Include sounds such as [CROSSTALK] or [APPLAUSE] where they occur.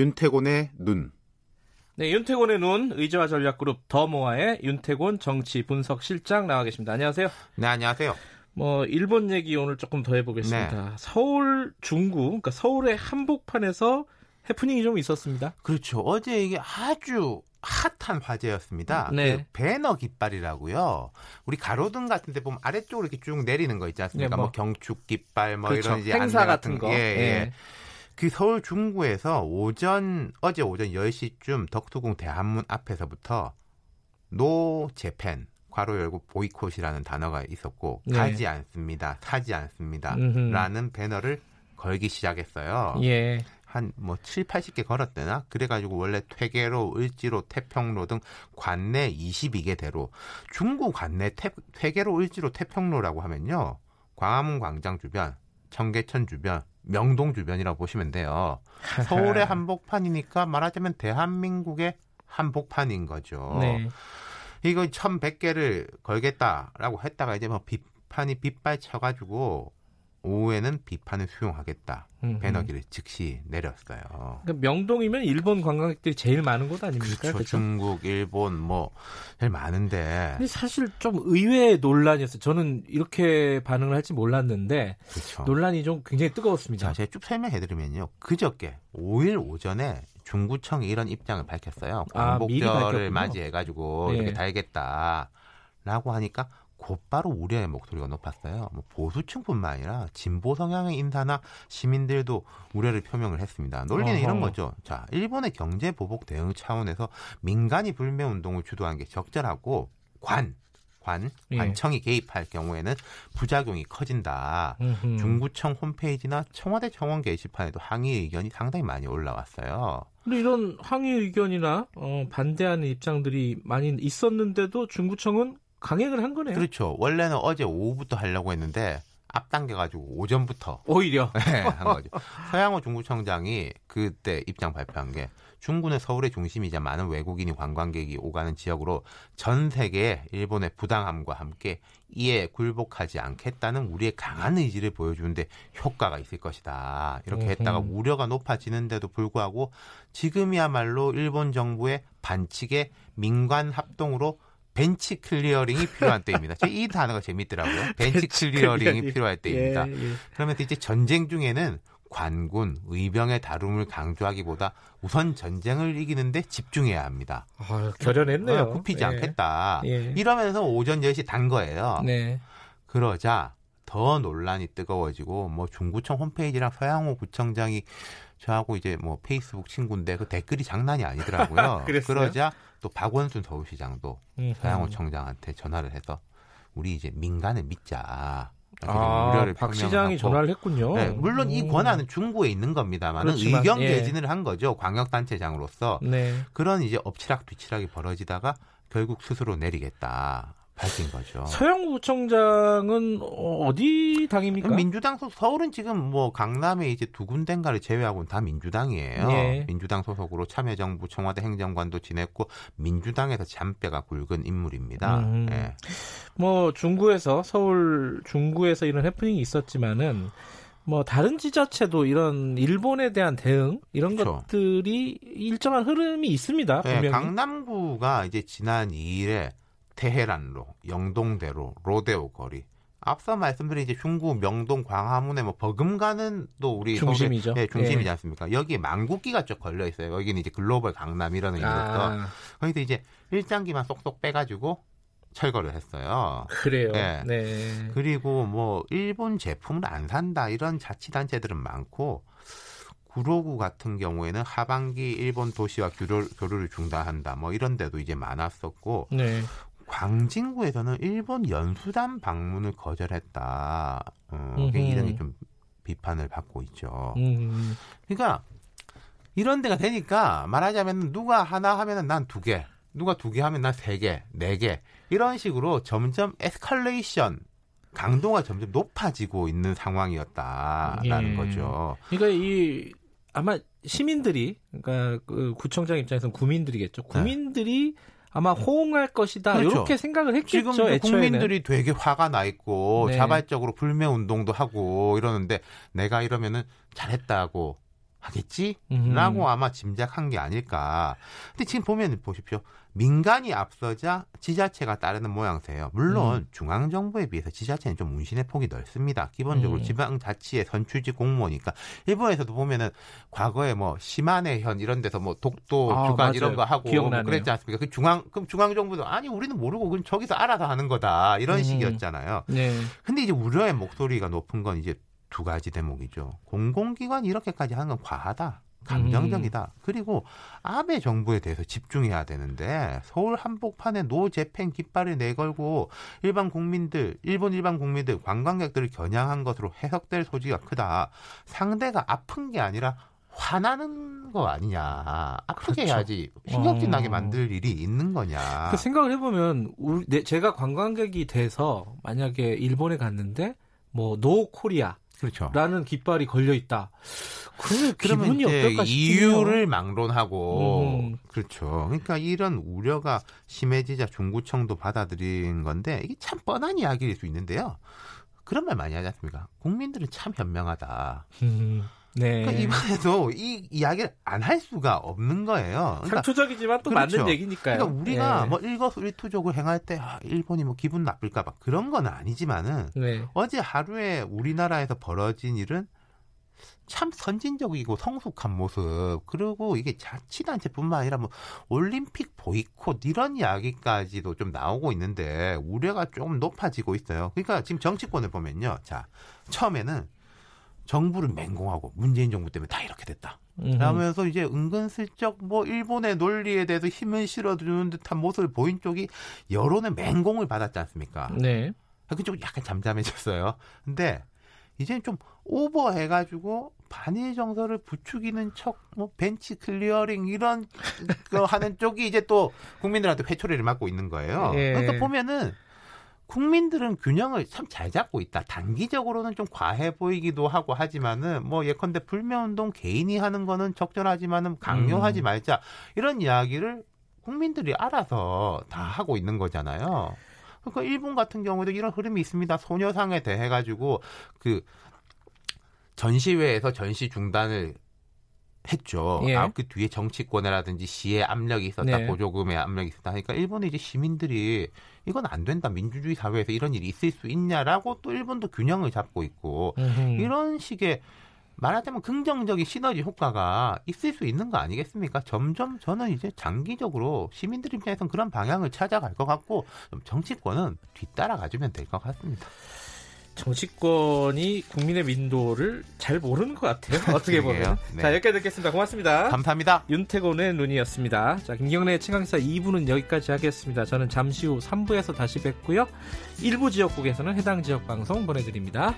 윤태곤의 눈. 네, 윤태곤의 눈 의제와 전략그룹 더모아의 윤태곤 정치 분석 실장 나와 계십니다. 안녕하세요. 네, 안녕하세요. 뭐 일본 얘기 오늘 조금 더 해보겠습니다. 네. 서울 중구, 그러니까 서울의 한복판에서 해프닝이 좀 있었습니다. 그렇죠. 어제 이게 아주 핫한 화제였습니다. 네. 그 배너 깃발이라고요. 우리 가로등 같은 데 보면 아래쪽으로 이렇게 쭉 내리는 거 있지 않습니까? 네, 뭐, 뭐, 경축 깃발 뭐 그렇죠. 이런 이제 행사 같은 거. 예, 예. 네. 그 서울 중구에서 오전 어제 오전 10시쯤 덕수궁 대한문 앞에서부터 No Japan 괄호 열고 보이콧이라는 단어가 있었고 네. 가지 않습니다. 사지 않습니다. 음흠. 라는 배너를 걸기 시작했어요. 예. 한 뭐 7, 80개 걸었대나? 그래가지고 원래 퇴계로, 을지로, 태평로 등 관내 22개 대로 중구 관내 태, 퇴계로, 을지로, 태평로라고 하면요. 광화문 광장 주변, 청계천 주변, 명동 주변이라고 보시면 돼요. [LAUGHS] 서울의 한복판이니까 말하자면 대한민국의 한복판인 거죠. 네. 이거 1100개를 걸겠다라고 했다가 이제 뭐 비판이 빗발 쳐가지고 오후에는 비판을 수용하겠다. 배너기를 즉시 내렸어요. 그러니까 명동이면 일본 관광객들이 제일 많은 곳 아닙니까? 그렇죠. 그렇죠? 중국, 일본 뭐 제일 많은데. 근데 사실 좀 의외의 논란이었어요. 저는 이렇게 반응을 할지 몰랐는데 그렇죠. 논란이 좀 굉장히 뜨거웠습니다. 자, 제가 쭉 설명해드리면요. 그저께 5일 오전에 중구청이 이런 입장을 밝혔어요. 아, 광복절을 아, 맞이해가지고 네. 이렇게 달겠다라고 하니까 곧바로 우려의 목소리가 높았어요. 뭐 보수층뿐만 아니라 진보 성향의 인사나 시민들도 우려를 표명을 했습니다. 논리는 어허. 이런 거죠. 자, 일본의 경제 보복 대응 차원에서 민간이 불매 운동을 주도한 게 적절하고 관 관, 예. 관청이 예. 개입할 경우에는 부작용이 커진다. 음흠. 중구청 홈페이지나 청와대 청원 게시판에도 항의 의견이 상당히 많이 올라왔어요. 근데 이런 항의 의견이나 어, 반대하는 입장들이 많이 있었는데도 중구청은 강행을 한 거네요. 그렇죠. 원래는 어제 오후부터 하려고 했는데 앞당겨가지고 오전부터 오히려 [LAUGHS] 네, 한 거죠. 서양호 중구청장이 그때 입장 발표한 게 중구는 서울의 중심이자 많은 외국인이 관광객이 오가는 지역으로 전 세계의 일본의 부당함과 함께 이에 굴복하지 않겠다는 우리의 강한 의지를 보여주는데 효과가 있을 것이다. 이렇게 했다가 우려가 높아지는데도 불구하고 지금이야말로 일본 정부의 반칙에 민관 합동으로 bench clearing이 필요한 때입니다. 이 단어가 재밌더라고요. [LAUGHS] bench clearing이 필요할 때입니다. 예, 예. 그러면 이제 전쟁 중에는 관군, 의병의 다룸을 강조하기보다 우선 전쟁을 이기는데 집중해야 합니다. 아, 결연했네요. 어, 굽히지 예. 않겠다. 예. 이러면서 오전 10시 단 거예요. 네. 그러자 더 논란이 뜨거워지고 뭐 중구청 홈페이지랑 서양호 구청장이 저하고 이제 뭐 페이스북 친구인데 그 댓글이 장난이 아니더라고요. [LAUGHS] 그러자 또 박원순 서울시장도 서양호 청장한테 전화를 해서 우리 이제 민간을 믿자. 아, 박 시장이 전화를 했군요. 네, 물론 음. 이 권한은 중구에 있는 겁니다만 의견 예. 개진을 한 거죠. 광역단체장으로서 네. 그런 이제 엎치락 뒤치락이 벌어지다가 결국 스스로 내리겠다. 밝힌 거죠. 서영구 구청장은 어디 당입니까? 민주당 소 서울은 지금 뭐 강남에 이제 두 군데인가를 제외하고는 다 민주당이에요. 예. 민주당 소속으로 참여정부 청와대 행정관도 지냈고 민주당에서 잔뼈가 굵은 인물입니다. 음. 예. 뭐 중구에서 서울 중구에서 이런 해프닝이 있었지만은 뭐 다른 지자체도 이런 일본에 대한 대응 이런 그렇죠. 것들이 일정한 흐름이 있습니다. 네, 강남구가 이제 지난 2일에 테헤란로, 영동대로, 로데오 거리. 앞서 말씀드린 이제 중구, 명동, 광화문에 뭐 버금가는 또 우리 중심이죠. 서울의, 네, 중심이지 예. 않습니까? 여기에 망국기가 쭉 걸려 있어요. 여기는 이제 글로벌 강남이라는 이름부터. 아. 거기서 이제 일장기만 쏙쏙 빼가지고 철거를 했어요. 그래요. 네. 네. 그리고 뭐 일본 제품을 안 산다 이런 자치단체들은 많고 구로구 같은 경우에는 하반기 일본 도시와 교류, 교류를 중단한다. 뭐 이런 데도 이제 많았었고 네. 광진구에서는 일본 연수단 방문을 거절했다. 어, 이런 좀 비판을 받고 있죠. 음흠. 그러니까 이런 데가 되니까 말하자면 누가 하나 하면은 난 두 개, 누가 두 개 하면 난 세 개, 네 개. 이런 식으로 점점 에스컬레이션 강도가 점점 높아지고 있는 상황이었다라는 예. 거죠. 그러니까 이 아마 시민들이 그러니까 그 구청장 입장에서는 구민들이겠죠. 구민들이 네. 아마 호응할 것이다 그렇죠. 이렇게 생각을 했겠죠. 지금 국민들이 되게 화가 나 있고 네. 자발적으로 불매 운동도 하고 이러는데 내가 이러면은 잘했다고 하겠지라고 아마 짐작한 게 아닐까. 근데 지금 보면 보십시오. 민간이 앞서자 지자체가 따르는 모양새예요. 물론 음. 중앙 정부에 비해서 지자체는 좀 운신의 폭이 넓습니다. 기본적으로 음. 지방 자치의 선출직 공무원이니까 일본에서도 보면은 과거에 뭐 시마네현 이런 데서 뭐 독도 아, 주간 맞아요. 이런 거 하고 뭐 그랬지 않습니까? 그 중앙 그럼 중앙 정부도 아니 우리는 모르고 그럼 저기서 알아서 하는 거다 이런 음. 식이었잖아요. 네. 근데 이제 우려의 목소리가 높은 건 이제 두 가지 대목이죠. 공공기관이 이렇게까지 하는 건 과하다. 감정적이다. 음. 그리고 아베 정부에 대해서 집중해야 되는데 서울 한복판에 노재팬 깃발을 내걸고 일반 국민들, 일본 일반 국민들, 관광객들을 겨냥한 것으로 해석될 소지가 크다. 상대가 아픈 게 아니라 화나는 거 아니냐. 아프게 그렇죠. 해야지 신경질 나게 어. 만들 일이 있는 거냐. 그 생각을 해보면 우리, 내, 제가 관광객이 돼서 만약에 일본에 갔는데 뭐 No Korea 그렇죠. 라는 깃발이 걸려 있다. 그 기분이 어떨까 이유를 막론하고 음. 그렇죠. 그러니까 이런 우려가 심해지자 중구청도 받아들인 건데 이게 참 뻔한 이야기일 수 있는데요. 그런 말 많이 하지 않습니까? 국민들은 참 현명하다. 음. 네. 그러니까 이번에도 이 이야기를 안 할 수가 없는 거예요. 그러니까, 상투적이지만 또 그렇죠. 맞는 얘기니까요. 그러니까 우리가 네. 뭐 일거수일투족을 행할 때 아, 일본이 뭐 기분 나쁠까 봐 그런 건 아니지만은 네. 어제 하루에 우리나라에서 벌어진 일은 참 선진적이고 성숙한 모습 그리고 이게 자치단체뿐만 아니라 뭐 올림픽 보이콧 이런 이야기까지도 좀 나오고 있는데 우려가 조금 높아지고 있어요. 그러니까 지금 정치권을 보면요, 자 처음에는 정부를 맹공하고 문재인 정부 때문에 다 이렇게 됐다. 그러면서 이제 은근슬쩍 뭐 일본의 논리에 대해서 힘을 실어주는 듯한 모습을 보인 쪽이 여론의 맹공을 받았지 않습니까? 네. 그쪽 약간 잠잠해졌어요. 근데 이제는 좀 오버해가지고 반일 정서를 부추기는 척, 뭐 벤치 클리어링 이런 [LAUGHS] 거 하는 쪽이 이제 또 국민들한테 회초리를 맞고 있는 거예요. 예. 그러니까 보면은 국민들은 균형을 참 잘 잡고 있다. 단기적으로는 좀 과해 보이기도 하고 하지만은 뭐 예컨대 불매운동 개인이 하는 거는 적절하지만은 강요하지 음. 말자 이런 이야기를 국민들이 알아서 다 하고 있는 거잖아요. 그러니까 일본 같은 경우도 이런 흐름이 있습니다. 소녀상에 대해 가지고 그 전시회에서 전시 중단을 했죠. 예. 아, 그 뒤에 정치권이라든지 시의 압력이 있었다, 네. 보조금의 압력이 있었다 하니까 일본의 이제 시민들이 이건 안 된다. 민주주의 사회에서 이런 일이 있을 수 있냐라고 또 일본도 균형을 잡고 있고 음흠. 이런 식의 말하자면 긍정적인 시너지 효과가 있을 수 있는 거 아니겠습니까? 점점 저는 이제 장기적으로 시민들 입장에서는 그런 방향을 찾아갈 것 같고 정치권은 뒤따라가주면 될 것 같습니다. 정치권이 국민의 민도를 잘 모르는 것 같아요. [LAUGHS] 어떻게 보면. 네. 자, 여기까지 듣겠습니다. 고맙습니다. 감사합니다. 윤태곤의 눈이었습니다. 자, 김경래의 최강사 2부는 여기까지 하겠습니다. 저는 잠시 후 3부에서 다시 뵙고요. 일부 지역국에서는 해당 지역 방송 보내드립니다.